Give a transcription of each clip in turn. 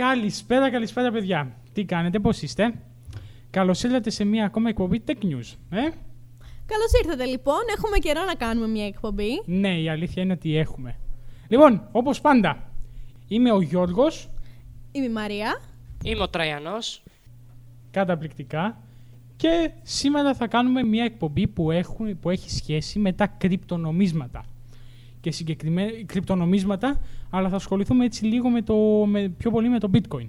Καλησπέρα, καλησπέρα παιδιά. Τι κάνετε, πώς είστε; Καλώς ήρθατε σε μια ακόμα εκπομπή Tech News. Ε; Καλώς ήρθατε λοιπόν. Έχουμε καιρό να κάνουμε μια εκπομπή. Ναι, η αλήθεια είναι ότι έχουμε. Λοιπόν, όπως πάντα, είμαι ο Γιώργος, Είμαι η Μαρία. Είμαι ο Τραϊανός. καταπληκτικά, και σήμερα θα κάνουμε μια εκπομπή που, έχουν, που έχει σχέση με τα κρυπτονομίσματα. Και συγκεκριμένα κρυπτονομίσματα, αλλά θα ασχοληθούμε έτσι λίγο με το, με, πιο πολύ με το bitcoin.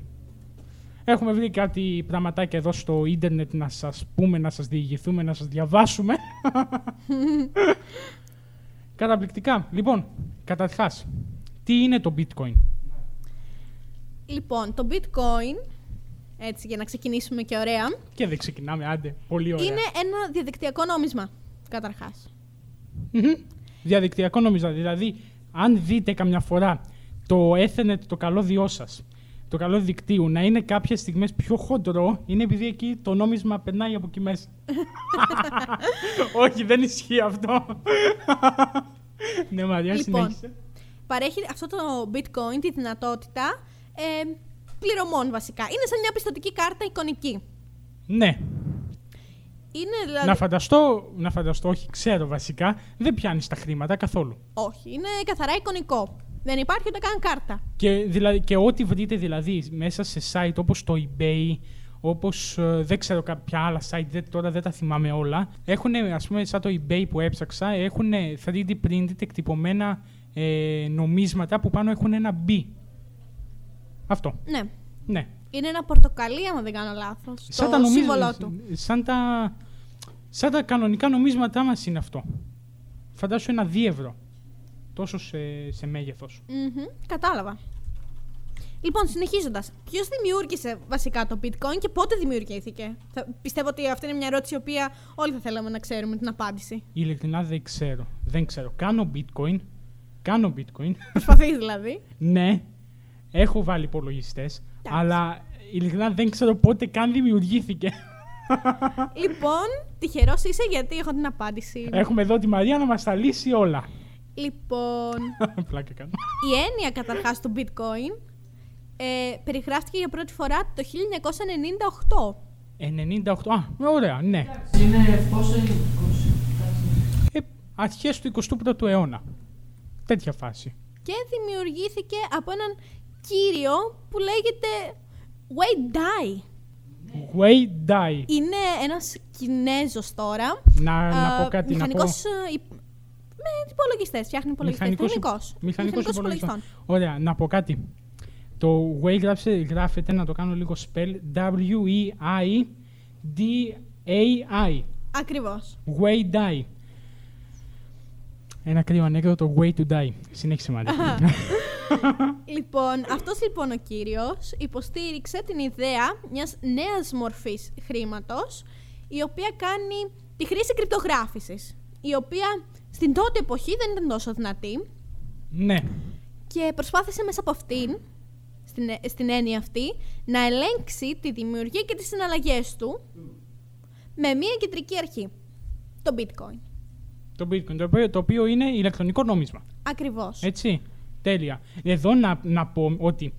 Έχουμε βρει κάτι πραγματάκια εδώ στο ίντερνετ να σας πούμε, να σας διηγηθούμε, να σας διαβάσουμε. Καταπληκτικά. Λοιπόν, καταρχάς, τι είναι το bitcoin; Λοιπόν, το bitcoin, έτσι για να ξεκινήσουμε και ωραία, Και δεν ξεκινάμε, άντε, πολύ ωραία. είναι ένα διαδικτυακό νόμισμα, καταρχάς. Μμμ. Διαδικτυακό νόμισμα. Δηλαδή, αν δείτε καμιά φορά το Ethernet, το καλώδιό σας, το καλώδιο δικτύου, να είναι κάποιες στιγμές πιο χοντρό, είναι επειδή εκεί το νόμισμα περνάει από εκεί μέσα. Όχι, δεν ισχύει αυτό. ναι, Μαρία, Λοιπόν. συνέχισε. Παρέχει αυτό το bitcoin τη δυνατότητα ε, πληρωμών βασικά. Είναι σαν μια πιστοτική κάρτα εικονική. Ναι, Είναι δηλαδή... να φανταστώ, να φανταστώ, όχι, ξέρω βασικά, δεν πιάνεις τα χρήματα καθόλου. Όχι, είναι καθαρά εικονικό. Δεν υπάρχει ούτε καν κάρτα. Και, δηλαδή, και ό,τι βρείτε δηλαδή μέσα σε site όπως το eBay, όπως ε, δεν ξέρω κάποια άλλα site, δεν, τώρα δεν τα θυμάμαι όλα, έχουν ας πούμε σαν το eBay που έψαξα, έχουν 3D printed εκτυπωμένα ε, νομίσματα που πάνω έχουν ένα B. Αυτό. Ναι. Ναι. Είναι ένα πορτοκαλί, άμα δεν κάνω λάθος. Σαν το τα, νομίσ- σύμβολό του. σαν, τα, σαν τα κανονικά νομίσματά μας είναι αυτό. Φαντάσου ένα δίευρο. Τόσο σε, σε μέγεθος. Μμμ, κατάλαβα. Λοιπόν, συνεχίζοντας. Ποιος δημιούργησε βασικά το bitcoin και πότε δημιουργήθηκε; Θα, πιστεύω ότι αυτή είναι μια ερώτηση η οποία όλοι θα θέλαμε να ξέρουμε την απάντηση. Ειλικρινά δεν ξέρω. Δεν ξέρω. Κάνω bitcoin. Κάνω bitcoin. Προσπαθείς δηλαδή. ναι. Έχω βάλει υπολογιστές. Αλλά ειλικρινά δεν ξέρω πότε καν δημιουργήθηκε. λοιπόν, τυχερός είσαι γιατί έχω την απάντηση. Έχουμε εδώ τη Μαρία να μας τα λύσει όλα. Λοιπόν, Πλάκα κάνω. η έννοια καταρχάς του bitcoin ε, περιγράφτηκε για πρώτη φορά το 1998. 98. Α, ωραία, ναι. Είναι πόσο είναι, Ε, αρχές του 21ου αιώνα. Τέτοια φάση. Και δημιουργήθηκε από έναν κύριο που λέγεται Wei Dai. Wei Dai. Είναι ένας Κινέζος τώρα. Να, να ε, πω κάτι. Να πω. μηχανικός, ε, υπ- με υπολογιστές, φτιάχνει υπολογιστές. Μηχανικός, Μηχανικός. μηχανικός υπολογιστών. υπολογιστών. Ωραία, να πω κάτι. Το Way γράψε, γράφεται, να το κάνω λίγο spell, E W-E-I-D-A-I. Ακριβώς. Way die. Ένα κρύο ανέκδοτο, way to die. Συνέχισε μάλλον. Λοιπόν, αυτός λοιπόν ο κύριος υποστήριξε την ιδέα μιας νέας μορφής χρήματος η οποία κάνει τη χρήση κρυπτογράφησης η οποία στην τότε εποχή δεν ήταν τόσο δυνατή ναι. και προσπάθησε μέσα από αυτήν, στην, στην έννοια αυτή, να ελέγξει τη δημιουργία και τις συναλλαγές του με μία κεντρική αρχή, το bitcoin. Το bitcoin, το οποίο, το οποίο είναι ηλεκτρονικό νόμισμα. Ακριβώς. Έτσι. Τέλεια. Εδώ να, να πω ότι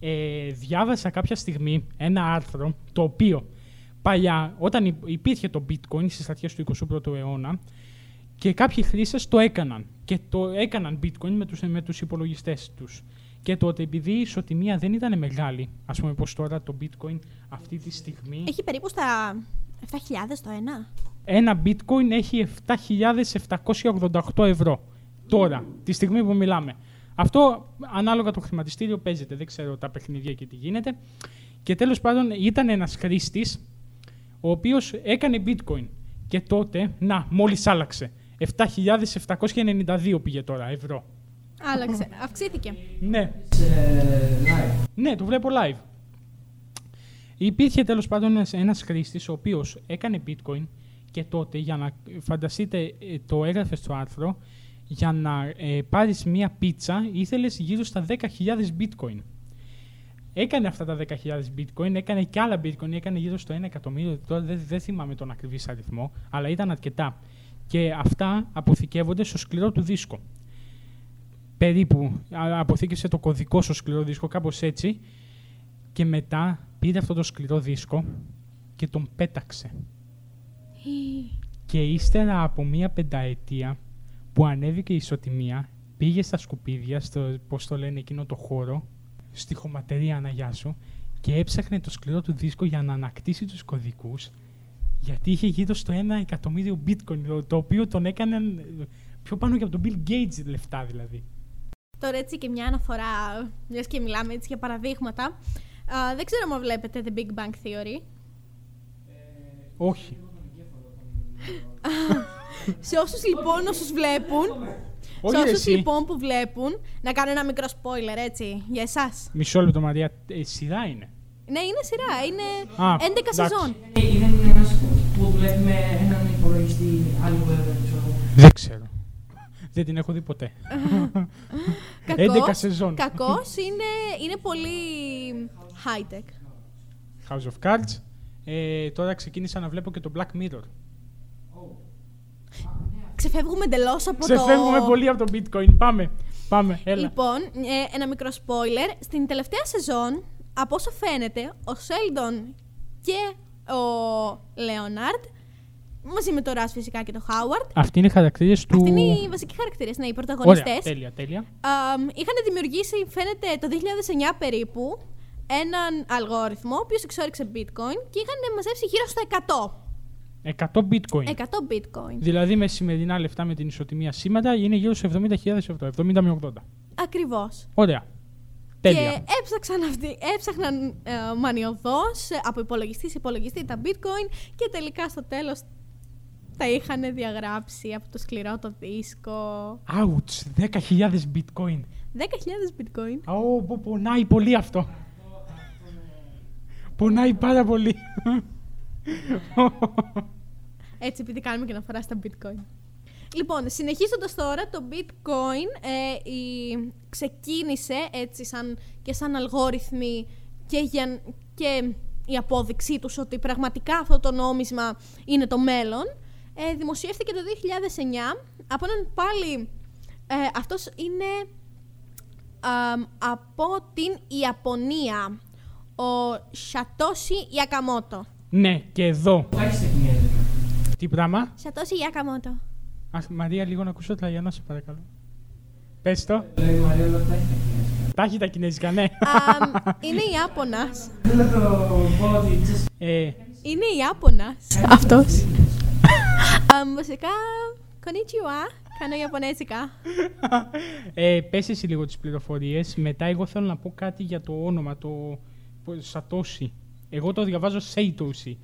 ε, διάβασα κάποια στιγμή ένα άρθρο το οποίο παλιά, όταν υ- υπήρχε το bitcoin στις αρχές του 21ου αιώνα και κάποιοι χρήστες το έκαναν και το έκαναν bitcoin με τους, με τους υπολογιστές τους. Και τότε επειδή η ισοτιμία δεν ήταν μεγάλη, ας πούμε πως τώρα το bitcoin αυτή τη στιγμή... Έχει περίπου στα 7.000 το ένα. Ένα bitcoin έχει 7.788 ευρώ. Τώρα, τη στιγμή που μιλάμε. Αυτό ανάλογα το χρηματιστήριο παίζεται. Δεν ξέρω τα παιχνίδια και τι γίνεται. Και τέλος πάντων ήταν ένας χρήστης ο οποίος έκανε bitcoin. Και τότε, να, μόλις άλλαξε. 7.792 πήγε τώρα ευρώ. Άλλαξε. Αυξήθηκε. Ναι, σε live. ναι, το βλέπω live. Υπήρχε τέλος πάντων ένας, ένας χρήστης ο οποίος έκανε bitcoin και τότε για να φανταστείτε ε, το έγραφε στο άρθρο για να ε, πάρεις μία πίτσα ήθελες γύρω στα 10.000 bitcoin. Έκανε αυτά τα 10.000 bitcoin, έκανε και άλλα bitcoin, έκανε γύρω στο 1 εκατομμύριο. Τώρα δεν, δεν θυμάμαι τον ακριβή αριθμό, αλλά ήταν αρκετά. Και αυτά αποθηκεύονται στο σκληρό του δίσκο. Περίπου α, αποθήκευσε το κωδικό στο σκληρό δίσκο, κάπως έτσι. Και μετά πήρε αυτό το σκληρό δίσκο και τον πέταξε. Και ύστερα από μία πενταετία που ανέβηκε η ισοτιμία, πήγε στα σκουπίδια, στο, πώς το λένε εκείνο το χώρο, στη χωματερία Αναγιάσου και έψαχνε το σκληρό του δίσκο για να ανακτήσει τους κωδικούς γιατί είχε γύρω στο ένα εκατομμύριο bitcoin, το, το οποίο τον έκανε πιο πάνω και από τον Bill Gates λεφτά δηλαδή. Τώρα έτσι και μια αναφορά, μιας και μιλάμε έτσι για παραδείγματα. Α, δεν ξέρω αν βλέπετε The Big Bang Theory. Όχι. Σε όσους λοιπόν όσους βλέπουν, Όχι σε ρε, όσους εσύ. λοιπόν που βλέπουν, να κάνω ένα μικρό spoiler έτσι, για εσάς. Μισό λεπτό Μαρία, ε, σειρά είναι. Ναι, είναι σειρά, είναι Α, 11 εντάξει. σεζόν. Ε, Είναι ένας που βλέπει με έναν υπολογιστή άλλο βέβαια, ξέρω εγώ. Δεν ξέρω. Δεν την έχω δει ποτέ. 11 Κακός, σεζόν. κακός είναι, είναι πολύ high-tech. House of Cards. Ε, τώρα ξεκίνησα να βλέπω και το Black Mirror. Ξεφεύγουμε εντελώς από Ξεφεύγουμε το... πολύ από το bitcoin. Πάμε. Πάμε, έλα. Λοιπόν, ε, ένα μικρό spoiler. Στην τελευταία σεζόν, από όσο φαίνεται, ο Σέλντον και ο Λέοναρντ, μαζί με το Ρας φυσικά και το Χάουαρντ, Αυτοί είναι οι χαρακτήρες του... αυτοί είναι οι βασικοί χαρακτήρες, ναι, οι Ωραία, πρωταγωνιστές. τέλεια, τέλεια. Αμ, είχαν δημιουργήσει, φαίνεται, το 2009 περίπου, έναν αλγόριθμο, ο οποίος εξόριξε bitcoin και είχαν μαζέψει γύρω στο 100. 100 bitcoin. 100 bitcoin. Δηλαδή με σημερινά λεφτά με την ισοτιμία σήμερα είναι γύρω σε 70.000 ευρώ. 70 με 80. Ακριβώς. Ωραία. Τέλεια. Και έψαξαν αυτοί, έψαχναν ε, μανιωδώς ε, από υπολογιστής σε υπολογιστή τα bitcoin και τελικά στο τέλος τα είχαν διαγράψει από το σκληρό το δίσκο. Ouch, 10.000 bitcoin. 10.000 bitcoin. Αω, πω, πονάει πολύ αυτό. Πονάει πάρα πολύ. Έτσι επειδή κάνουμε και αναφορά στα bitcoin. Λοιπόν, συνεχίζοντας τώρα, το bitcoin ε, η, ξεκίνησε έτσι σαν, και σαν αλγόριθμοι και, για, και η απόδειξή τους ότι πραγματικά αυτό το νόμισμα είναι το μέλλον. Ε, δημοσιεύτηκε το 2009 από έναν πάλι... Ε, αυτός είναι αμ, από την Ιαπωνία. Ο Σατόσι Ιακαμότο. ναι, και εδώ. Υπάρχει στα κινέζικα. Τι πράγμα. Σατόσι Ιακαμότο. Αχ, Μαρία, λίγο να ακούσω τα Ιαννά, σε παρακαλώ. Πες το. Λέει η Μαρία, όλα αυτά έχει στα κινέζικα. Τα έχει τα κινέζικα, ναι. Αμ, είναι Ιάπωνας. Θέλω να το πω ότι just ε, Είναι Ιάπωνας. Αυτός. Αμ, βασικά, konnichiwa. Κάνω Ιαπωνέζικα. ε, πες εσύ λίγο τις πληροφορίες. Μετά εγώ θέλω να πω κάτι για το όνομα, το Σατόση. Εγώ το διαβάζω Σέιτόση.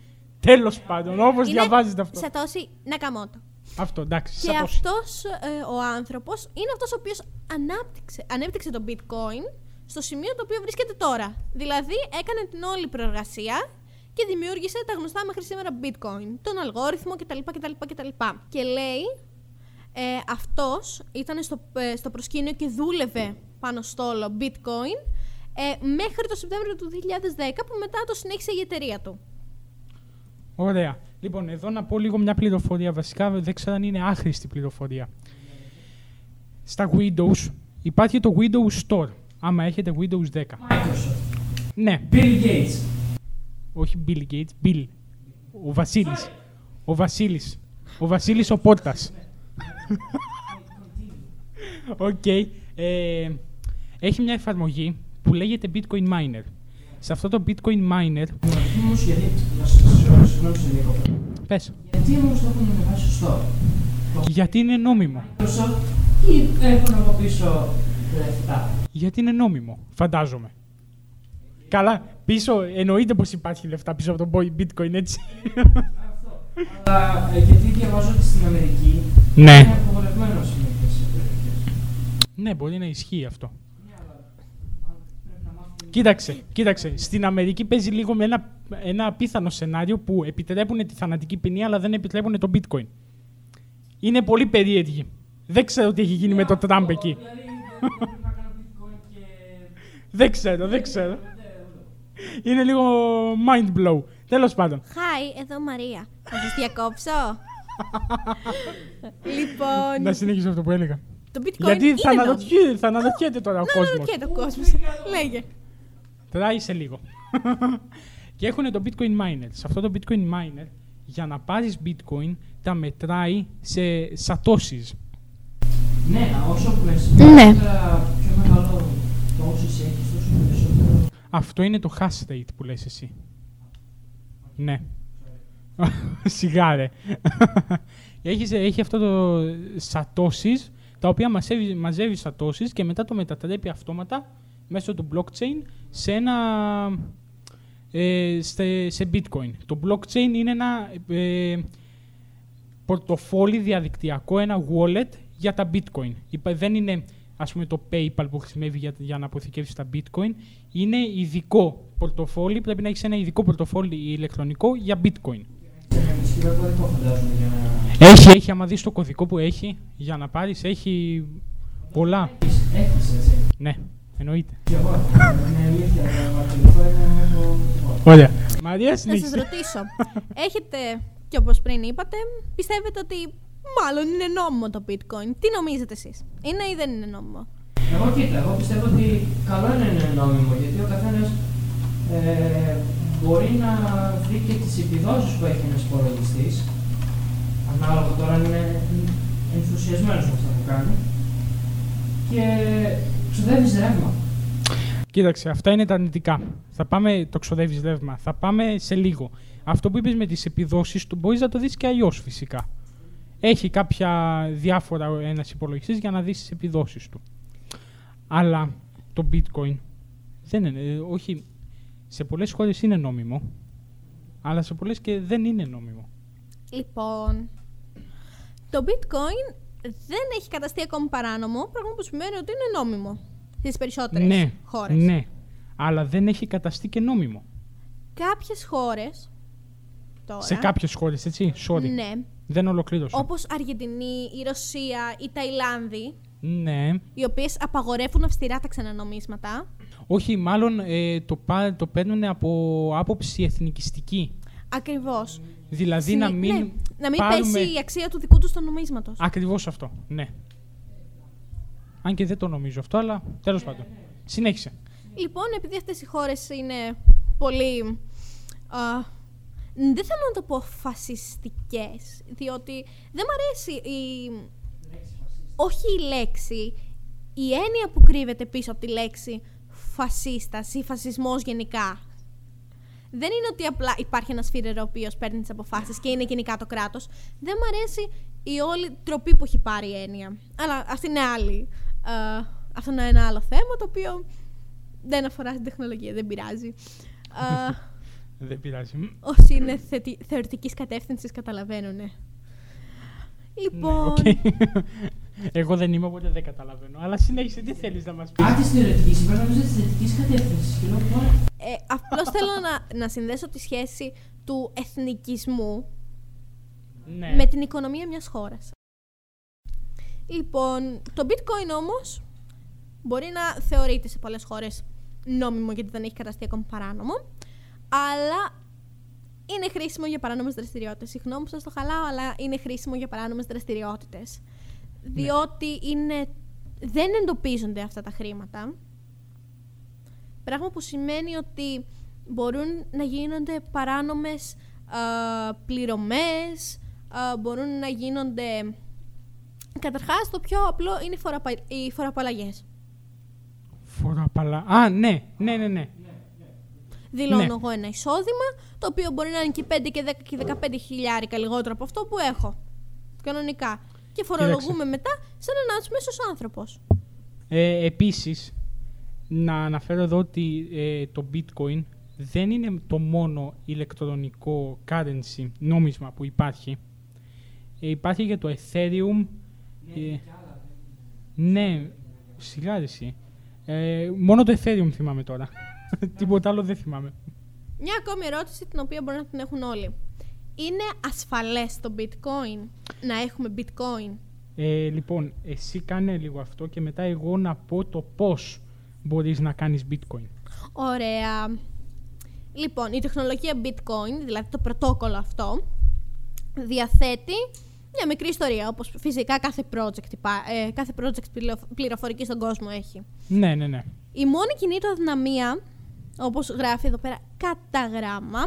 Τέλος πάντων, όπως διαβάζετε αυτό. Σατόσι Νακαμότο. Αυτό, εντάξει, Και Σατόση. αυτός ε, ο άνθρωπος είναι αυτός ο οποίος ανάπτυξε, ανέπτυξε το bitcoin στο σημείο το οποίο βρίσκεται τώρα. Δηλαδή έκανε την όλη προεργασία και δημιούργησε τα γνωστά μέχρι σήμερα bitcoin, τον αλγόριθμο κτλ. κτλ, κτλ. Και λέει, ε, αυτός ήταν στο, ε, στο προσκήνιο και δούλευε πάνω στο όλο bitcoin ε, μέχρι το Σεπτέμβριο του 2010 που μετά το συνέχισε η εταιρεία του. Ωραία. Λοιπόν, εδώ να πω λίγο μια πληροφορία. Βασικά δεν ξέρω αν είναι άχρηστη πληροφορία. Στα Windows υπάρχει το Windows Store. Άμα έχετε Windows 10. Microsoft. Ναι, Bill Gates. όχι Bill Gates, Bill. Ο Βασίλης. Ο Βασίλης. Ο Βασίλης ο Πόρτας. Οκ. Ε, έχει μια εφαρμογή που λέγεται Bitcoin Miner. Σε αυτό το Bitcoin Miner, Όμως γιατί, να σας συγγνώμη, συγγνώμη σε λίγο. πες, Γιατί όμως το έχουν ανεβάσει στο γιατί είναι νόμιμο; Microsoft ή έχουν από πίσω λεφτά. Γιατί είναι νόμιμο, φαντάζομαι. Καλά, πίσω εννοείται πως υπάρχει λεφτά πίσω από το bitcoin, έτσι. Αυτό. Αλλά ε, γιατί διαβάζω ότι στην Αμερική Ναι. είναι απογορευμένο σε μερικές περιοχές. Ναι, μπορεί να ισχύει αυτό. Ναι, αλλά αν πρέπει να μάθουμε Κοίταξε, κοίταξε. Στην Αμερική παίζει λίγο με ένα, ένα απίθανο σενάριο που επιτρέπουν τη θανατική ποινή, αλλά δεν επιτρέπουν το bitcoin. Είναι πολύ περίεργη. Δεν ξέρω τι έχει γίνει με το Τραμπ εκεί. Δηλαδή δεν πρέπει να κάνω bitcoin και... Δεν ξέρω, δεν ξέρω. Είναι λίγο mind blow. Τέλος πάντων. Χάι, εδώ Μαρία. Θα σας διακόψω. λοιπόν, Να συνεχίσω αυτό που έλεγα. το bitcoin Γιατί είναι θα αναρωτιέται, θα αναρωτιέται τώρα ο κόσμος. αναρωτιέται ο κόσμος. Λέγε. Τράει σε λίγο. και έχουν το bitcoin miner. Σε αυτό το bitcoin miner, για να πάρεις bitcoin, τα μετράει σε satoshis. Ναι, όσο Ναι. περισσότερα πιο μεγάλο τόσες έχεις, τόσο περισσότερο. Αυτό είναι το hash rate που λες εσύ. Ναι. Σιγάρε. έχεις, έχει αυτό το satoshis, τα οποία μαζεύει, μαζεύεις satoshis και μετά το μετατρέπει αυτόματα μέσω του blockchain σε ένα ε, σε, σε bitcoin. Το blockchain είναι ένα ε, πορτοφόλι διαδικτυακό, ένα wallet για τα bitcoin. Υπα- Δεν είναι ας πούμε το PayPal που χρησιμεύει για, για να αποθηκεύσεις τα bitcoin. Είναι ειδικό πορτοφόλι, πρέπει να έχεις ένα ειδικό πορτοφόλι ηλεκτρονικό για bitcoin. Και ένα ισχυρό κωδικό φαντάζομαι για να... Έχει, έχει, άμα δεις το κωδικό που έχει, για να πάρεις, έχει πολλά. Έχεις, έχεις έτσι. Ναι, εννοείται. Και εγώ έχω. Είναι αλήθεια, το μαθηματικό είναι έχω... Ωραία. Μαρία, Να σας συνέχισε. ρωτήσω. Έχετε, και όπως πριν είπατε, πιστεύετε ότι μάλλον είναι νόμιμο το bitcoin; Τι νομίζετε εσείς, είναι ή δεν είναι νόμιμο; Εγώ κοίτα, εγώ πιστεύω ότι καλό είναι να είναι νόμιμο γιατί ο καθένας ε, μπορεί να δει και τις επιδόσεις που έχει ένας υπολογιστής. Ανάλογα τώρα αν είναι ενθουσιασμένος με αυτό που κάνει. Και ξοδεύεις ρεύμα. Κοίταξε, αυτά είναι τα αρνητικά. Θα πάμε, το ξοδεύεις ρεύμα. Θα πάμε σε λίγο. Αυτό που είπες με τις επιδόσεις του μπορείς να το δεις και αλλιώς φυσικά. Έχει κάποια διάφορα ένας υπολογιστής για να δεις τις επιδόσεις του. Αλλά το bitcoin δεν είναι, ε, όχι, σε πολλές χώρες είναι νόμιμο, αλλά σε πολλές και δεν είναι νόμιμο. Λοιπόν, το bitcoin δεν έχει καταστεί ακόμη παράνομο, πράγμα που σημαίνει ότι είναι νόμιμο στις περισσότερες ναι, χώρες. ναι, αλλά δεν έχει καταστεί και νόμιμο. Κάποιες χώρες τώρα, Σε κάποιες χώρες, έτσι, sorry, ναι, δεν ολοκλήρωσα. όπως Αργεντινή, η Ρωσία, η Ταϊλάνδη, Ναι, οι οποίες απαγορεύουν αυστηρά τα ξενανομίσματα, όχι, μάλλον ε, το, πά- το παίρνουν από άποψη εθνικιστική. ακριβώς. Δηλαδή να Συνε- μην, ναι, να μην πάρουμε... πέσει η αξία του δικού τους του νομίσματος. Ακριβώς αυτό, ναι. Αν και δεν το νομίζω αυτό, αλλά τέλος πάντων. Συνέχισε. Λοιπόν, επειδή αυτές οι χώρες είναι πολύ... α, δεν θέλω να το πω φασιστικές, διότι δεν μ' αρέσει η... Όχι η λέξη, η έννοια που κρύβεται πίσω από τη λέξη φασίστας ή φασισμός γενικά. Δεν είναι ότι απλά υπάρχει ένας φύρερ ο ο οποίος παίρνει τις αποφάσεις και είναι γενικά το κράτος. Δεν μου αρέσει η όλη τροπή που έχει πάρει η έννοια. Αλλά αυτή είναι άλλη. Α, αυτό είναι ένα άλλο θέμα το οποίο δεν αφορά στην τεχνολογία, δεν πειράζει. Α, Δεν πειράζει. όσοι είναι θετι... θεωρητικής κατεύθυνσης καταλαβαίνουν. Λοιπόν, Ναι, οκ. Εγώ δεν είμαι, οπότε δεν καταλαβαίνω. Αλλά συνέχισε, τι θέλεις να μας πεις; Α, τη θεωρητική, συμπέραν νομίζω τη θετική κατεύθυνση. Και λέω, «Ωραία». ε, απλώς θέλω να, να συνδέσω τη σχέση του εθνικισμού Ναι. με την οικονομία μιας χώρας. Λοιπόν, το bitcoin όμως μπορεί να θεωρείται σε πολλές χώρες νόμιμο γιατί δεν έχει καταστεί ακόμη παράνομο, αλλά είναι χρήσιμο για παράνομες δραστηριότητες. Συγγνώμη που σας το χαλάω, αλλά είναι χρήσιμο για παράνομες δραστηριότητες. Διότι είναι, δεν εντοπίζονται αυτά τα χρήματα, πράγμα που σημαίνει ότι μπορούν να γίνονται παράνομες α, πληρωμές, α, μπορούν να γίνονται... Καταρχάς, το πιο απλό είναι οι, φοραπα... οι φοροαπαλλαγές. Φοροαπαλα... Α, ναι, ναι, ναι, ναι. Δηλώνω Ναι. εγώ ένα εισόδημα, το οποίο μπορεί να είναι και 5 και 10 και 15 χιλιάρικα λιγότερο από αυτό που έχω. Κανονικά. Και φορολογούμε μετά σαν ένας μέσος άνθρωπος. Ε, επίσης, να αναφέρω εδώ ότι ε, το bitcoin δεν είναι το μόνο ηλεκτρονικό currency, νόμισμα που υπάρχει. Ε, υπάρχει και το ethereum. ε, ναι, σιγά ρε εσύ. Ε, μόνο το ethereum θυμάμαι τώρα. Τίποτα άλλο δεν θυμάμαι. Μια ακόμη ερώτηση την οποία μπορεί να την έχουν όλοι. Είναι ασφαλές το bitcoin; Να έχουμε bitcoin. Ε, λοιπόν, εσύ κάνε λίγο αυτό και μετά εγώ να πω το πώς μπορείς να κάνεις bitcoin. Ωραία. Λοιπόν, η τεχνολογία bitcoin, δηλαδή το πρωτόκολλο αυτό, διαθέτει μια μικρή ιστορία, όπως φυσικά κάθε project, υπά- ε, κάθε project πληρο- πληροφορική στον κόσμο έχει. Ναι, ναι, ναι. Η μόνη κινήτο αδυναμία, όπως γράφει εδώ πέρα κατά γράμμα,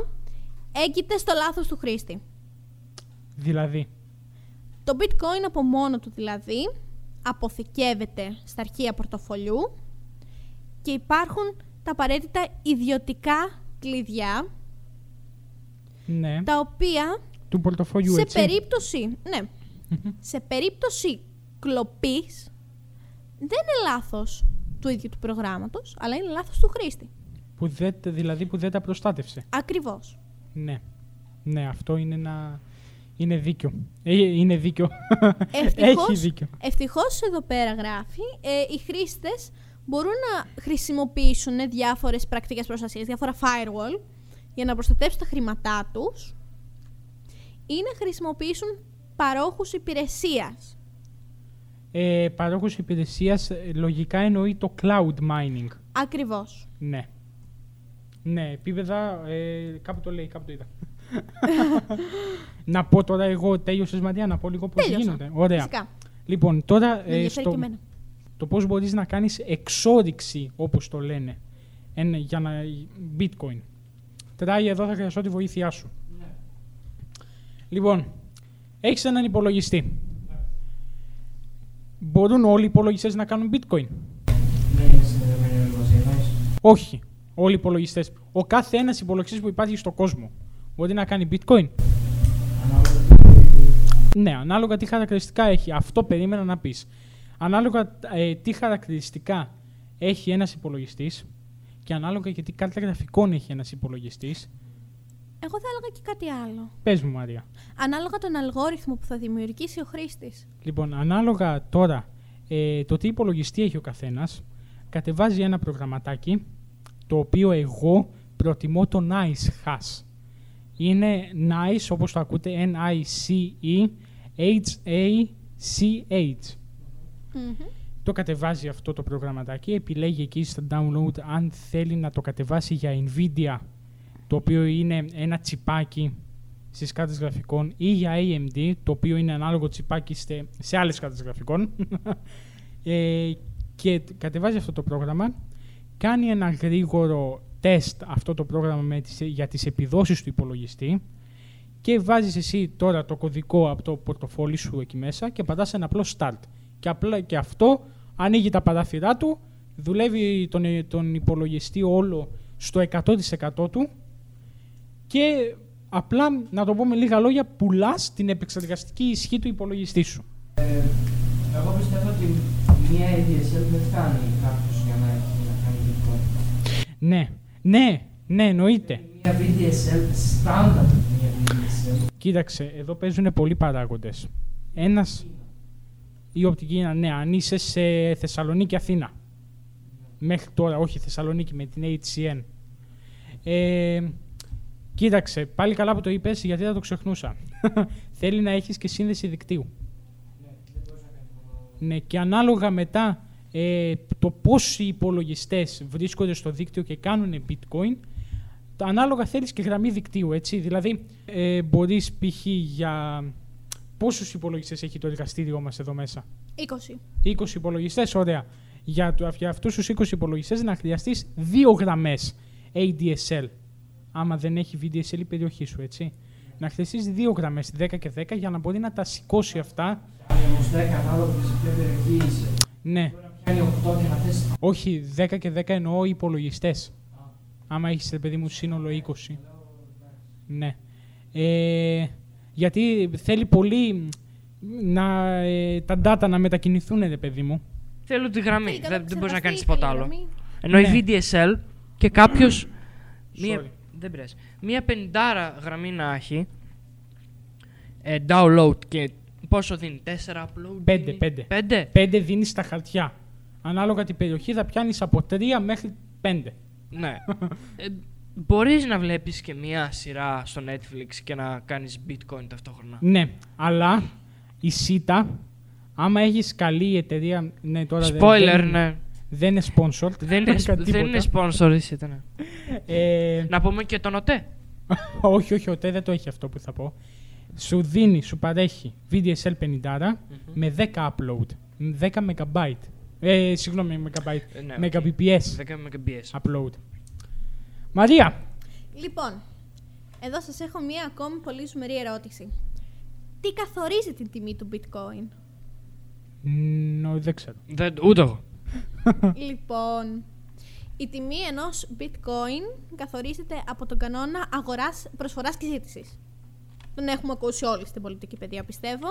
έγκυται στο λάθος του χρήστη. Δηλαδή. Το bitcoin από μόνο του δηλαδή αποθηκεύεται στα αρχεία πορτοφολιού και υπάρχουν τα απαραίτητα ιδιωτικά κλειδιά Ναι. τα οποία Του πορτοφολιού, σε έτσι. περίπτωση, ναι, σε περίπτωση κλοπής δεν είναι λάθος του ίδιου του προγράμματος, αλλά είναι λάθος του χρήστη. Που δεν, δηλαδή που δεν τα προστάτευσε. Ακριβώς. Ναι. Ναι, αυτό είναι ένα... Είναι δίκιο. Ε, είναι δίκιο. Ευτυχώς, Έχει δίκιο. ευτυχώς εδώ πέρα γράφει, ε, οι χρήστες μπορούν να χρησιμοποιήσουν διάφορες πρακτικές προστασίας, διάφορα firewall, για να προστατεύσουν τα χρήματά τους ή να χρησιμοποιήσουν παρόχους υπηρεσίας. Ε, παρόχος υπηρεσίας ε, λογικά εννοεί το cloud mining. Ακριβώς. Ναι. Ναι, επίπεδα, ε, κάπου το λέει, κάπου το είδα. να πω τώρα εγώ, τέλειωσες Μαρία, να πω λίγο πώς Τέλειωσα. γίνονται. Ωραία. Φυσικά. Λοιπόν, τώρα Με ε, ενδιαφέρει στο, και εμένα. το πώς μπορείς να κάνεις εξόριξη, όπως το λένε, εν, για να, bitcoin. Τράει εδώ θα χρειαστώ τη βοήθειά σου. Λοιπόν, έχεις έναν υπολογιστή. Μπορούν όλοι οι υπολογιστές να κάνουν bitcoin; Δεν είναι συνδεδεμένοι όλοι μαζί, εννοείς. Όχι. Όλοι οι υπολογιστές. Ο κάθε ένας υπολογιστής που υπάρχει στον κόσμο μπορεί να κάνει bitcoin. Ανάλογα Ναι, ανάλογα τι χαρακτηριστικά έχει. Αυτό περίμενα να πεις. Ανάλογα ε, τι χαρακτηριστικά έχει ένας υπολογιστής και ανάλογα και τι κάρτα γραφικών έχει ένας υπολογιστής. Εγώ θα έλεγα και κάτι άλλο. Πες μου, Μαρία. Ανάλογα τον αλγόριθμο που θα δημιουργήσει ο χρήστης. Λοιπόν, ανάλογα τώρα ε, το τι υπολογιστή έχει ο καθένας, κατεβάζει ένα προγραμματάκι το οποίο εγώ προτιμώ το Nice Hash. Είναι Nice όπως το ακούτε, E N-I-C-E-H-A-C-H. Μμμ. Το κατεβάζει αυτό το προγραμματάκι, επιλέγει εκεί στα download αν θέλει να το κατεβάσει για Nvidia, το οποίο είναι ένα τσιπάκι στις κάρτες γραφικών ή για AMD, το οποίο είναι ανάλογο τσιπάκι σε, σε άλλες κάρτες γραφικών. ε, και τ- κατεβάζει αυτό το πρόγραμμα, κάνει ένα γρήγορο τεστ αυτό το πρόγραμμα με τις, για τις επιδόσεις του υπολογιστή και βάζεις εσύ τώρα το κωδικό από το πορτοφόλι σου εκεί μέσα και πατάς ένα απλό start. Και, απλά, και αυτό ανοίγει τα παράθυρά του, δουλεύει τον, τον υπολογιστή όλο στο 100% του και απλά, να το πω με λίγα λόγια, πουλάς την επεξεργαστική ισχύ του υπολογιστή σου. Ε, εγώ πιστεύω ότι μία ADSL δεν φτάνει κάποιος για να έχει να κάνει bitcoin. Ναι, ναι, ναι, εννοείται. Μία VDSL, στάνταρ μία VDSL. Κοίταξε, εδώ παίζουν πολλοί παράγοντες. Ένας. Η οπτική είναι, ναι, αν είσαι σε Θεσσαλονίκη Αθήνα. Μέχρι τώρα, όχι Θεσσαλονίκη με την HCN. Ε, κοίταξε, πάλι καλά που το είπες, γιατί θα το ξεχνούσα. Θέλει να έχεις και σύνδεση δικτύου. Ναι, και ανάλογα μετά ε, το πόσοι υπολογιστές βρίσκονται στο δίκτυο και κάνουν bitcoin, τα ανάλογα θέλεις και γραμμή δικτύου, έτσι. Δηλαδή, ε, μπορείς π.χ. για... Πόσους υπολογιστές έχει το εργαστήριό μας εδώ μέσα; 20. 20 υπολογιστές, ωραία. Για, το, για αυτούς τους 20 υπολογιστές να χρειαστείς δύο γραμμές ADSL. Άμα δεν έχει VDSL η περιοχή σου, έτσι. Να χρειαστείς δύο γραμμές, 10 και 10, για να μπορεί να τα σηκώσει αυτά. Αν όμως 10 ανάλογα σε ποια περιοχή είσαι. Ναι, Μπορεί να πιάνει 8 και να θες όχι 10 και 10 εννοώ υπολογιστές. Άμα έχεις, ρε παιδί μου, σύνολο 20. Ναι. Ε, γιατί θέλει πολύ να, ε, τα data να μετακινηθούν, ρε παιδί μου. Θέλω τη γραμμή. Θέλει Δεν, δεν μπορείς να κάνεις κατασκευαστή, τίποτα θέλει άλλο. γραμμή. Ενώ η Ναι. VDSL και κάποιος. μία, Sorry. δεν πειράζει. Μία πεντάρα γραμμή να έχει. Ε, download και πόσο δίνει, 4 upload. Πέντε, δίνει; πέντε. Πέντε; 5 δίνεις στα χαρτιά. Ανάλογα την περιοχή θα πιάνεις από 3 μέχρι 5. Ναι. ε, μπορείς να βλέπεις και μία σειρά στο Netflix και να κάνεις bitcoin ταυτόχρονα. Ναι, αλλά η ΣΥΤΑ, άμα έχεις καλή εταιρεία. Ναι, τώρα δεν- Spoiler, δεν, ναι. δεν είναι sponsored. Δεν είναι, Κάτι δεν είναι τίποτα. sponsor, εσύ, ναι. Ε, Να πούμε και τον ΟΤΕ. όχι, όχι, ο ΤΕ δεν το έχει αυτό που θα πω. Σου δίνει, σου παρέχει VDSL 50 με 10 upload. 10 MB. Ε, συγγνώμη, MB. Ε, ναι, OK. Mbps 10 Mbps. upload. Μαρία, Λοιπόν, εδώ σας έχω μία ακόμη πολύ ζουμερή ερώτηση. Τι καθορίζει την τιμή του bitcoin? No, δεν ξέρω. Δεν, ούτε εγώ. λοιπόν, η τιμή ενός bitcoin καθορίζεται από τον κανόνα αγοράς, προσφοράς και ζήτησης. Τον έχουμε ακούσει όλοι στην πολιτική παιδεία, πιστεύω.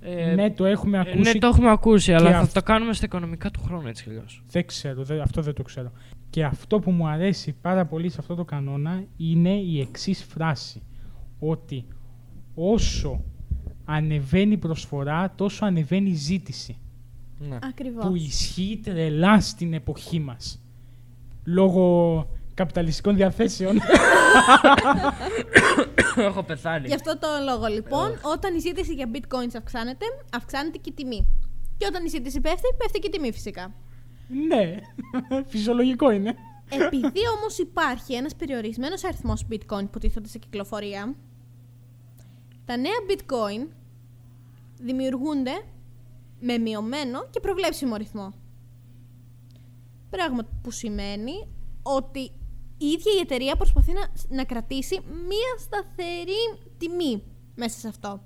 Ε, ναι, το έχουμε ε, ακούσει. ναι, το έχουμε ακούσει, αλλά θα αυ- το κάνουμε στα οικονομικά του χρόνου έτσι κι αλλιώς. Δεν ξέρω, δεν- αυτό δεν το ξέρω. Και αυτό που μου αρέσει πάρα πολύ σε αυτό το κανόνα είναι η εξής φράση. Ότι όσο ανεβαίνει η προσφορά, τόσο ανεβαίνει η ζήτηση. Ναι. Ακριβώς. Που ισχύει τρελά στην εποχή μας. Λόγω καπιταλιστικών διαθέσεων. Έχω πεθάνει. Γι' αυτό το λόγο λοιπόν, όταν η ζήτηση για bitcoins αυξάνεται, αυξάνεται και η τιμή. Και όταν η ζήτηση πέφτει, πέφτει και η τιμή φυσικά. ναι, φυσιολογικό είναι. Επειδή όμως υπάρχει ένας περιορισμένος αριθμός bitcoin που τίθονται σε κυκλοφορία, τα νέα bitcoin δημιουργούνται με μειωμένο και προβλέψιμο ρυθμό. Πράγμα που σημαίνει ότι η ίδια η εταιρεία προσπαθεί να, να κρατήσει μία σταθερή τιμή μέσα σε αυτό.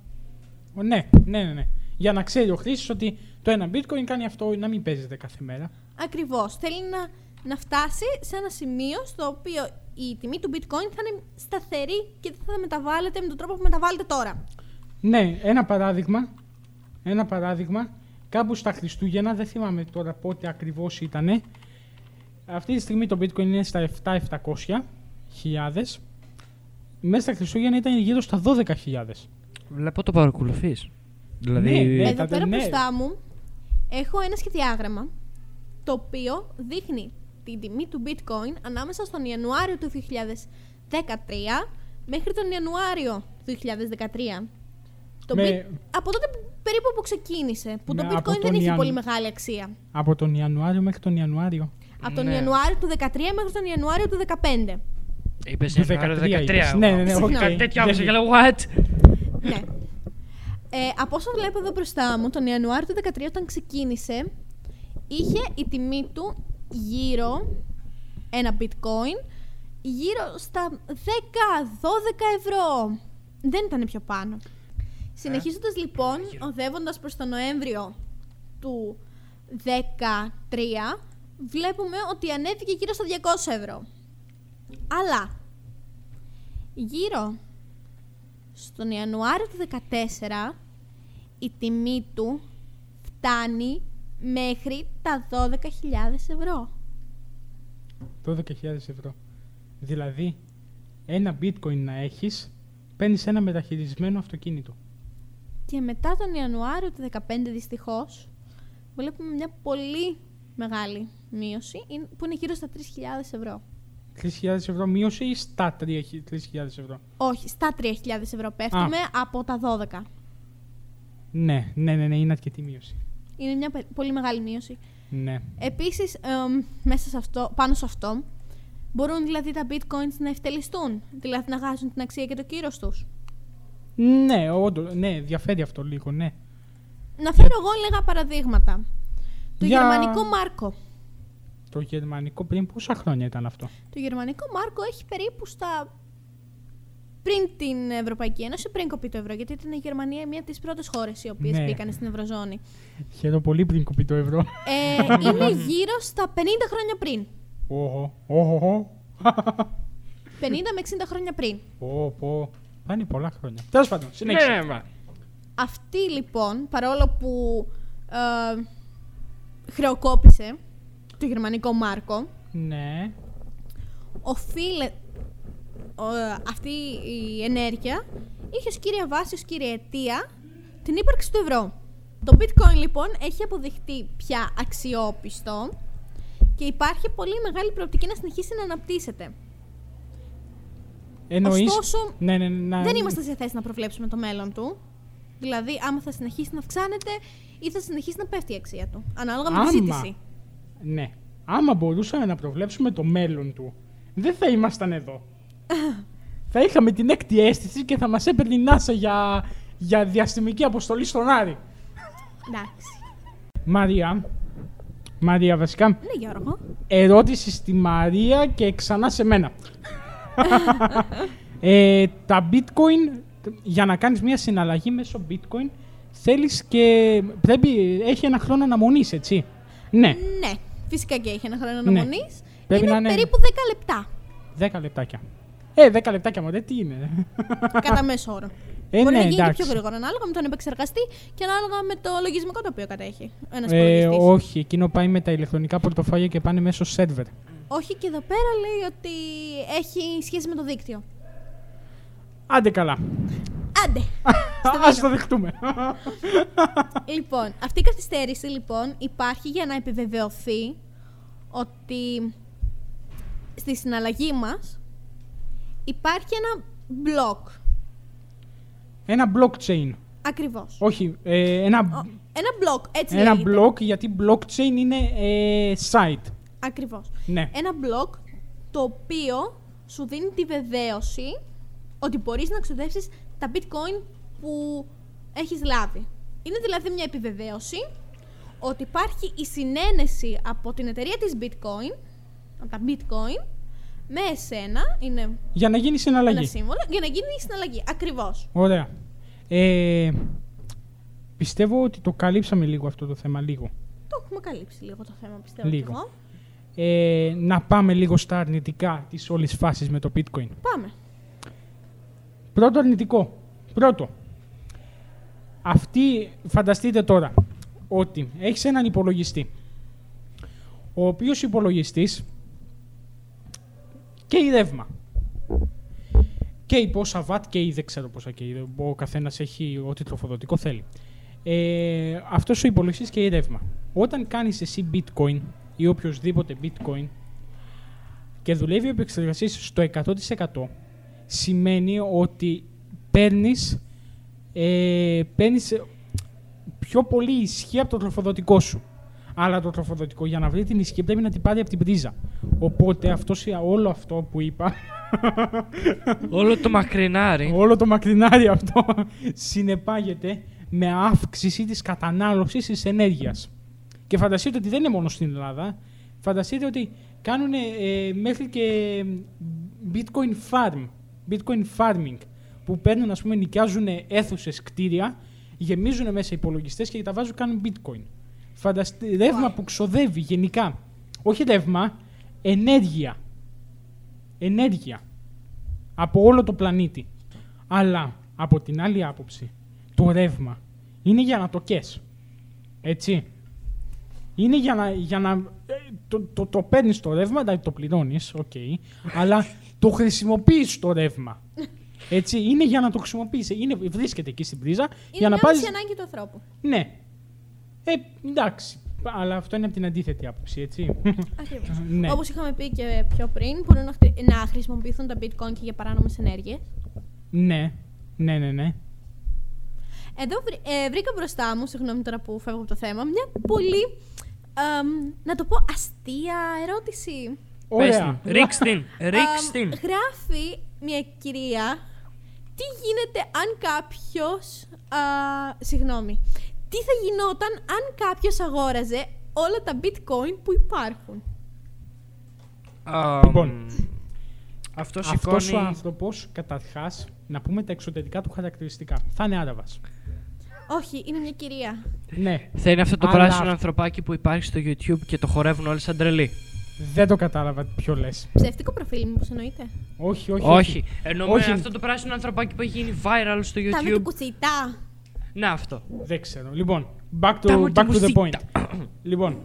Ο, ναι, ναι, ναι, ναι. Για να ξέρει ο χρήστης ότι το ένα bitcoin κάνει αυτό να μην παίζεται κάθε μέρα. Ακριβώς. Θέλει να, να φτάσει σε ένα σημείο στο οποίο η τιμή του bitcoin θα είναι σταθερή και δεν θα μεταβάλλεται με τον τρόπο που μεταβάλλεται τώρα. Ναι, ένα παράδειγμα. Ένα παράδειγμα. Κάπου στα Χριστούγεννα, δεν θυμάμαι τώρα πότε ακριβώς ήταν. Αυτή τη στιγμή το bitcoin είναι στα 7.700 χιλιάδες. Μέσα στα Χριστούγεννα ήταν γύρω στα 12.000. Βλέπω το παρακολουθείς. Δηλαδή, Ναι, ναι. Εδώ τα- πέρα ναι. μπροστά μου έχω ένα σχεδιάγραμμα το οποίο δείχνει την τιμή του bitcoin ανάμεσα στον Ιανουάριο του 2013 μέχρι τον Ιανουάριο του 2013. Το Με- bit- Από τότε που- περίπου που ξεκίνησε, που το Ναι, από bitcoin δεν τον είχε Ιαν- πολύ μεγάλη αξία. Από τον Ιανουάριο μέχρι τον Ιανουάριο. Από τον Ναι. Ιανουάριο του 2013 μέχρι τον Ιανουάριο του 2015. είπες Του Ιανουάριο 13 είπες. 13. Ναι, ναι, ναι, οκ. Κάτι τέτοιο Δεν- άκουσα και λέω what; ναι. Ε, από όσο βλέπω εδώ μπροστά μου, τον Ιανουάριο του 2013 όταν ξεκίνησε, είχε η τιμή του γύρω, ένα bitcoin, γύρω στα 10-12 ευρώ. Δεν ήταν πιο πάνω. Συνεχίζοντας λοιπόν, οδεύοντας προς τον Νοέμβριο του 2013, βλέπουμε ότι ανέβηκε γύρω στα 200 ευρώ. Αλλά, γύρω στον Ιανουάριο του 2014 η τιμή του φτάνει μέχρι τα 12.000 ευρώ. 12.000 ευρώ. Δηλαδή, ένα bitcoin να έχεις, παίρνεις ένα μεταχειρισμένο αυτοκίνητο. Και μετά τον Ιανουάριο του 2015 δυστυχώς βλέπουμε μια πολύ μεγάλη μείωση είναι- που είναι γύρω στα 3.000 ευρώ. 3.000 ευρώ μείωση ή στα 3.000 ευρώ; Όχι, στα 3.000 ευρώ πέφτουμε από τα 12. Ναι, ναι, ναι, ναι, είναι αρκετή μείωση. Είναι μια πε- πολύ μεγάλη μείωση. Ναι. Επίσης, εμ, μέσα σε αυτό, πάνω σε αυτό, μπορούν δηλαδή τα bitcoins να ευτελιστούν, δηλαδή να χάσουν την αξία και το κύρος τους. Ναι, όντως, ναι, διαφέρει αυτό λίγο, ναι. Να φέρω εγώ λίγα παραδείγματα. Το Για- γερμανικό μάρκο. Το γερμανικό πριν πόσα χρόνια ήταν αυτό; Το γερμανικό μάρκο έχει περίπου στα. πριν την Ευρωπαϊκή Ένωση, πριν κοπεί το ευρώ, γιατί ήταν η Γερμανία μία από τις πρώτες χώρες οι οποίες Ναι. μπήκαν στην Ευρωζώνη. Χαίρομαι πολύ πριν κοπεί το ευρώ. Ε, είναι γύρω στα 50 χρόνια πριν. Οχο, οχο, 50 με 60 χρόνια πριν. πω, πω. Πάνε πολλά χρόνια. Τέλος πάντων, συνέχισε. Ναι, ναι, μα. Αυτή λοιπόν, παρόλο που ε, χρεοκόπησε το γερμανικό μάρκο, Ναι. οφείλε ε, αυτή η ενέργεια είχε ως κύρια βάση, ως κύρια αιτία την ύπαρξη του ευρώ. Το bitcoin λοιπόν έχει αποδειχτεί πια αξιόπιστο και υπάρχει πολύ μεγάλη προοπτική να συνεχίσει να αναπτύσσεται. Εννοείς... Ωστόσο, ναι, ναι, ναι, να- δεν είμαστε σε θέση να προβλέψουμε το μέλλον του. Δηλαδή, άμα θα συνεχίσει να αυξάνεται ή θα συνεχίσει να πέφτει η αξία του. Ανάλογα με τη Άμα. ζήτηση. Ναι. Άμα μπορούσαμε να προβλέψουμε το μέλλον του, δεν θα ήμασταν εδώ. θα είχαμε την έκτη αίσθηση και θα μας έπαιρνε η NASA για, για διαστημική αποστολή στον Άρη. Εντάξει. Μαρία, Μαρία, βασικά. Ναι, Γιώργο. Ερώτηση στη Μαρία και ξανά σε μένα. ε, τα bitcoin, για να κάνεις μια συναλλαγή μέσω bitcoin, θέλεις και πρέπει, έχει ένα χρόνο αναμονής, έτσι; Ναι, Ναι, φυσικά και έχει ένα χρόνο Ναι. αναμονής. Πρέπει είναι, να είναι- περίπου 10 λεπτά 10 λεπτάκια. Ε, 10 λεπτάκια μωρέ, τι είναι; κατά μέσο όρο. Ε, Μπορεί ναι, να γίνει και εντάξει. πιο γρήγορα ανάλογα με τον επεξεργαστή και ανάλογα με το λογισμικό το οποίο κατέχει ένας Ε, υπολογιστής. όχι, εκείνο πάει με τα ηλεκτρονικά πορτοφόλια και πάνε μέσω σερβερ. Όχι, και εδώ πέρα λέει ότι έχει σχέση με το δίκτυο. Άντε καλά. Άντε! Ας το δεχτούμε. λοιπόν, αυτή η καθυστέρηση λοιπόν υπάρχει για να επιβεβαιωθεί ότι στη συναλλαγή μας υπάρχει ένα block. ένα blockchain. Ακριβώς. Όχι, ε, ένα, Ο- Ένα block, έτσι ένα λέγεται. block γιατί blockchain είναι ε, site. Ακριβώς. Ναι. Ένα block το οποίο σου δίνει τη βεβαίωση ότι μπορείς να ξοδέψεις τα bitcoin που έχεις λάβει. Είναι δηλαδή μια επιβεβαίωση ότι υπάρχει η συνένεση από την εταιρεία της bitcoin, από τα bitcoin, με εσένα, είναι Για να γίνει ένα συναλλαγή. σύμβολο, για να γίνει η συναλλαγή. Ακριβώς. Ωραία. Ε, πιστεύω ότι το καλύψαμε λίγο αυτό το θέμα, λίγο. Το έχουμε καλύψει λίγο το θέμα, πιστεύω. κι Λίγο. εγώ. Ε, να πάμε λίγο στα αρνητικά της όλης φάσης με το bitcoin. Πάμε. Πρώτο αρνητικό. Πρώτο. Αυτή, φανταστείτε τώρα, ότι έχεις έναν υπολογιστή, ο οποίος υπολογιστής και η ρεύμα. Και η πόσα βατ και η δεν ξέρω πόσα και η, ο καθένας έχει ό,τι τροφοδοτικό θέλει. Ε, αυτός ο υπολογιστής και η ρεύμα. Όταν κάνεις εσύ bitcoin ή οποιοδήποτε bitcoin και δουλεύει ο επεξεργαστής στο 100% σημαίνει ότι παίρνεις, ε, παίρνεις πιο πολύ ισχύ από το τροφοδοτικό σου. Αλλά το τροφοδοτικό για να βρει την ισχύ πρέπει να την πάρει από την πρίζα. Οπότε αυτός, όλο αυτό που είπα, Όλο το μακρινάρι. όλο το μακρινάρι αυτό συνεπάγεται με αύξηση της κατανάλωσης της ενέργειας. Και φανταστείτε ότι δεν είναι μόνο στην Ελλάδα. Φανταστείτε ότι κάνουν ε, μέχρι και bitcoin farm, bitcoin farming, που παίρνουν, ας πούμε, νοικιάζουν αίθουσες κτίρια, γεμίζουν μέσα υπολογιστές και τα βάζουν, κάνουν bitcoin. Φανταστείτε, ρεύμα που ξοδεύει γενικά. Όχι ρεύμα, ενέργεια. Ενέργεια από όλο το πλανήτη. Αλλά από την άλλη άποψη, το ρεύμα είναι για να το κες. Έτσι. Είναι για να, για να ε, το, το, το παίρνεις το ρεύμα, δηλαδή το πληρώνεις, οκ, αλλά το χρησιμοποιείς το ρεύμα. Έτσι, είναι για να το χρησιμοποιείς. Είναι, βρίσκεται εκεί στην πρίζα Είναι για να μια πάρεις... άμεση ανάγκη του ανθρώπου. Ναι. Ε, εντάξει. Αλλά αυτό είναι από την αντίθετη άποψη, έτσι. Ακριβώς. ναι. Όπως είχαμε πει και πιο πριν, μπορούν να, χρη- να χρησιμοποιηθούν τα bitcoin και για παράνομες ενέργειες. ναι. Ναι, ναι, ναι. Εδώ βρή- ε, βρήκα μπροστά μου, συγγνώμη τώρα που φεύγω από το θέμα, μια πολύ, αμ, να το πω, αστεία ερώτηση. Πες Ωραία. την. Ρίξ την. Ρίξ Αμ, την. γράφει μια κυρία, τι γίνεται αν κάποιος, α, συγγνώμη, τι θα γινόταν αν κάποιος αγόραζε όλα τα bitcoin που υπάρχουν; Α, Λοιπόν. μ, Αυτός Αυτός ο σηκώνει. άνθρωπος, καταρχάς, να πούμε τα εξωτερικά του χαρακτηριστικά. Θα είναι Άραβας. Όχι, είναι μια κυρία. Ναι, Θα είναι αυτό το Αλλά πράσινο αυτό- ανθρωπάκι που υπάρχει στο YouTube και το χορεύουν όλοι σαν τρελοί. Δεν το κατάλαβα ποιο λες. Ψεύτικο προφίλ, μήπως εννοείται; Όχι, όχι. Όχι. Εννοούμε Όχι. αυτό το πράσινο ανθρωπάκι που έχει γίνει viral στο Τα με την YouTube. κουτσιτά. Να αυτό. Δεν ξέρω. Λοιπόν, back Τα to, μου back to the τη point. λοιπόν,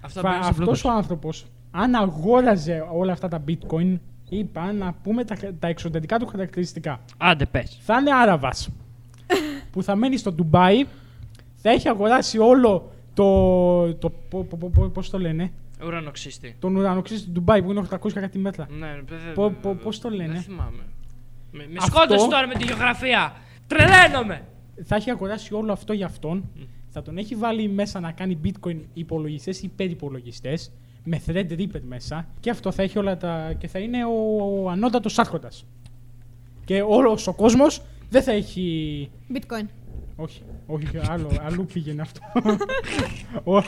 Αυτό φα- μπαίνει στο αυτός ο bloopers. άνθρωπος, αν αγόραζε όλα αυτά τα bitcoin, είπα να πούμε τα, τα εξωτερικά του χαρακτηριστικά. Άντε πες. Θα είναι Άραβας, που θα μένει στο Ντουμπάι, θα έχει αγοράσει όλο το, το πο- πο- πο- πώς το λένε, Ουρανοξύστη. τον ουρανοξύστη του Ντουμπάι που είναι 800 κάτι μέτρα. Ναι, δε- Πο- δε- πο- δε- πώς το λένε; Δεν θυμάμαι. Με, με Αυτό- σκότωσε τώρα με τη γεωγραφία. Τρελαίνομαι. θα έχει αγοράσει όλο αυτό για αυτόν. Θα τον έχει βάλει μέσα να κάνει bitcoin υπολογιστές ή υπερυπολογιστέ. Με thread reaper μέσα. Και αυτό θα έχει όλα τα. και θα είναι ο, ο ανώτατος άρχοντας. Και όλο ο κόσμος δεν θα έχει. Bitcoin. Όχι, όχι, άλλο, αλλού πήγαινε αυτό. ο,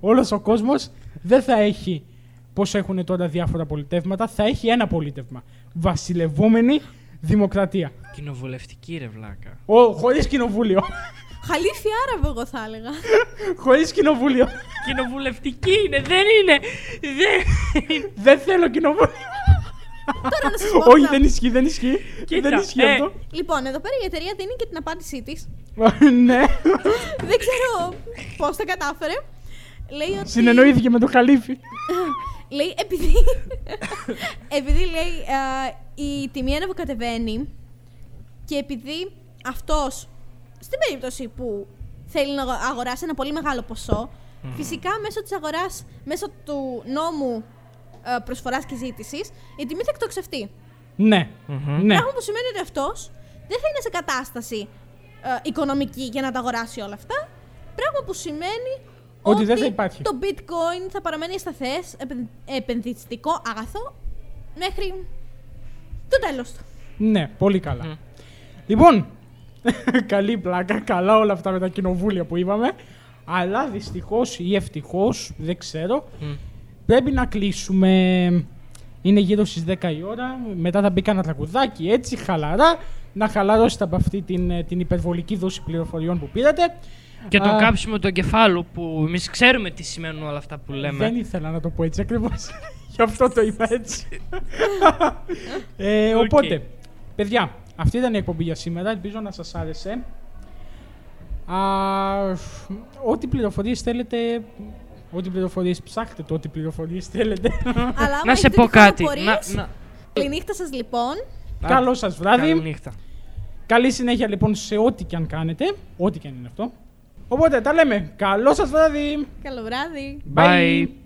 όλος ο κόσμος δεν θα έχει πώς έχουν τώρα διάφορα πολιτεύματα, θα έχει ένα πολίτευμα. Βασιλευόμενη δημοκρατία. Κοινοβουλευτική ρε βλάκα. Ο, χωρίς κοινοβούλιο. Χαλίφι Άραβο, εγώ θα έλεγα. χωρίς κοινοβούλιο. Κοινοβουλευτική είναι, δεν είναι. Δεν... δεν θέλω κοινοβούλιο. Τώρα να σας πω. Όχι, αυτά. δεν ισχύει, δεν ισχύει. Κοίτα, δεν ισχύει ε, αυτό. Λοιπόν, εδώ πέρα η εταιρεία δίνει και την απάντησή της. ναι. δεν ξέρω πώς τα κατάφερε. Λέει ότι. Συνεννοήθηκε με τον Χαλίφη. Λέει, επειδή, επειδή λέει α, η τιμή ανεβοκατεβαίνει και επειδή αυτός, στην περίπτωση που θέλει να αγο- αγοράσει ένα πολύ μεγάλο ποσό, φυσικά μέσω της αγοράς, μέσω του νόμου α, προσφοράς και ζήτησης, η τιμή θα εκτοξευτεί. ναι. Μμμ. ναι. Πράγμα που σημαίνει ότι αυτός δεν θα είναι σε κατάσταση α, οικονομική για να τα αγοράσει όλα αυτά. Πράγμα που σημαίνει Ότι δεν θα υπάρχει. το bitcoin θα παραμένει σταθές, επεν- επενδυτικό αγαθό μέχρι το τέλος του. Ναι, πολύ καλά. Μμ. Λοιπόν, καλή πλάκα, καλά όλα αυτά με τα κοινοβούλια που είπαμε. Αλλά δυστυχώς ή ευτυχώς, δεν ξέρω, Μμ. πρέπει να κλείσουμε. Είναι γύρω στις 10 η ώρα. Μετά θα μπει κανένα τραγουδάκι έτσι, χαλαρά. Να χαλαρώσετε από αυτή την, ε, την υπερβολική δόση πληροφοριών που πήρατε. Και το Α, κάψιμο του εγκεφάλου που εμείς ξέρουμε τι σημαίνουν όλα αυτά που λέμε. Δεν ήθελα να το πω έτσι ακριβώς. Γι' αυτό το είπα έτσι. ε, Οκ. Οπότε, παιδιά, αυτή ήταν η εκπομπή για σήμερα. Ελπίζω να σας άρεσε. Α, ό,τι πληροφορίες θέλετε, ό,τι πληροφορίες ψάχτε, ό,τι πληροφορίες θέλετε. Αλλά άμα Να σε έχετε πω κάτι. Να, απορίες, να... Καληνύχτα σας λοιπόν. Καλό σας βράδυ. Καληνύχτα. Καλή συνέχεια λοιπόν σε ό,τι και αν κάνετε. Ό,τι και αν είναι αυτό. Οπότε τα λέμε. Καλό σας βράδυ. Καλό βράδυ. Bye.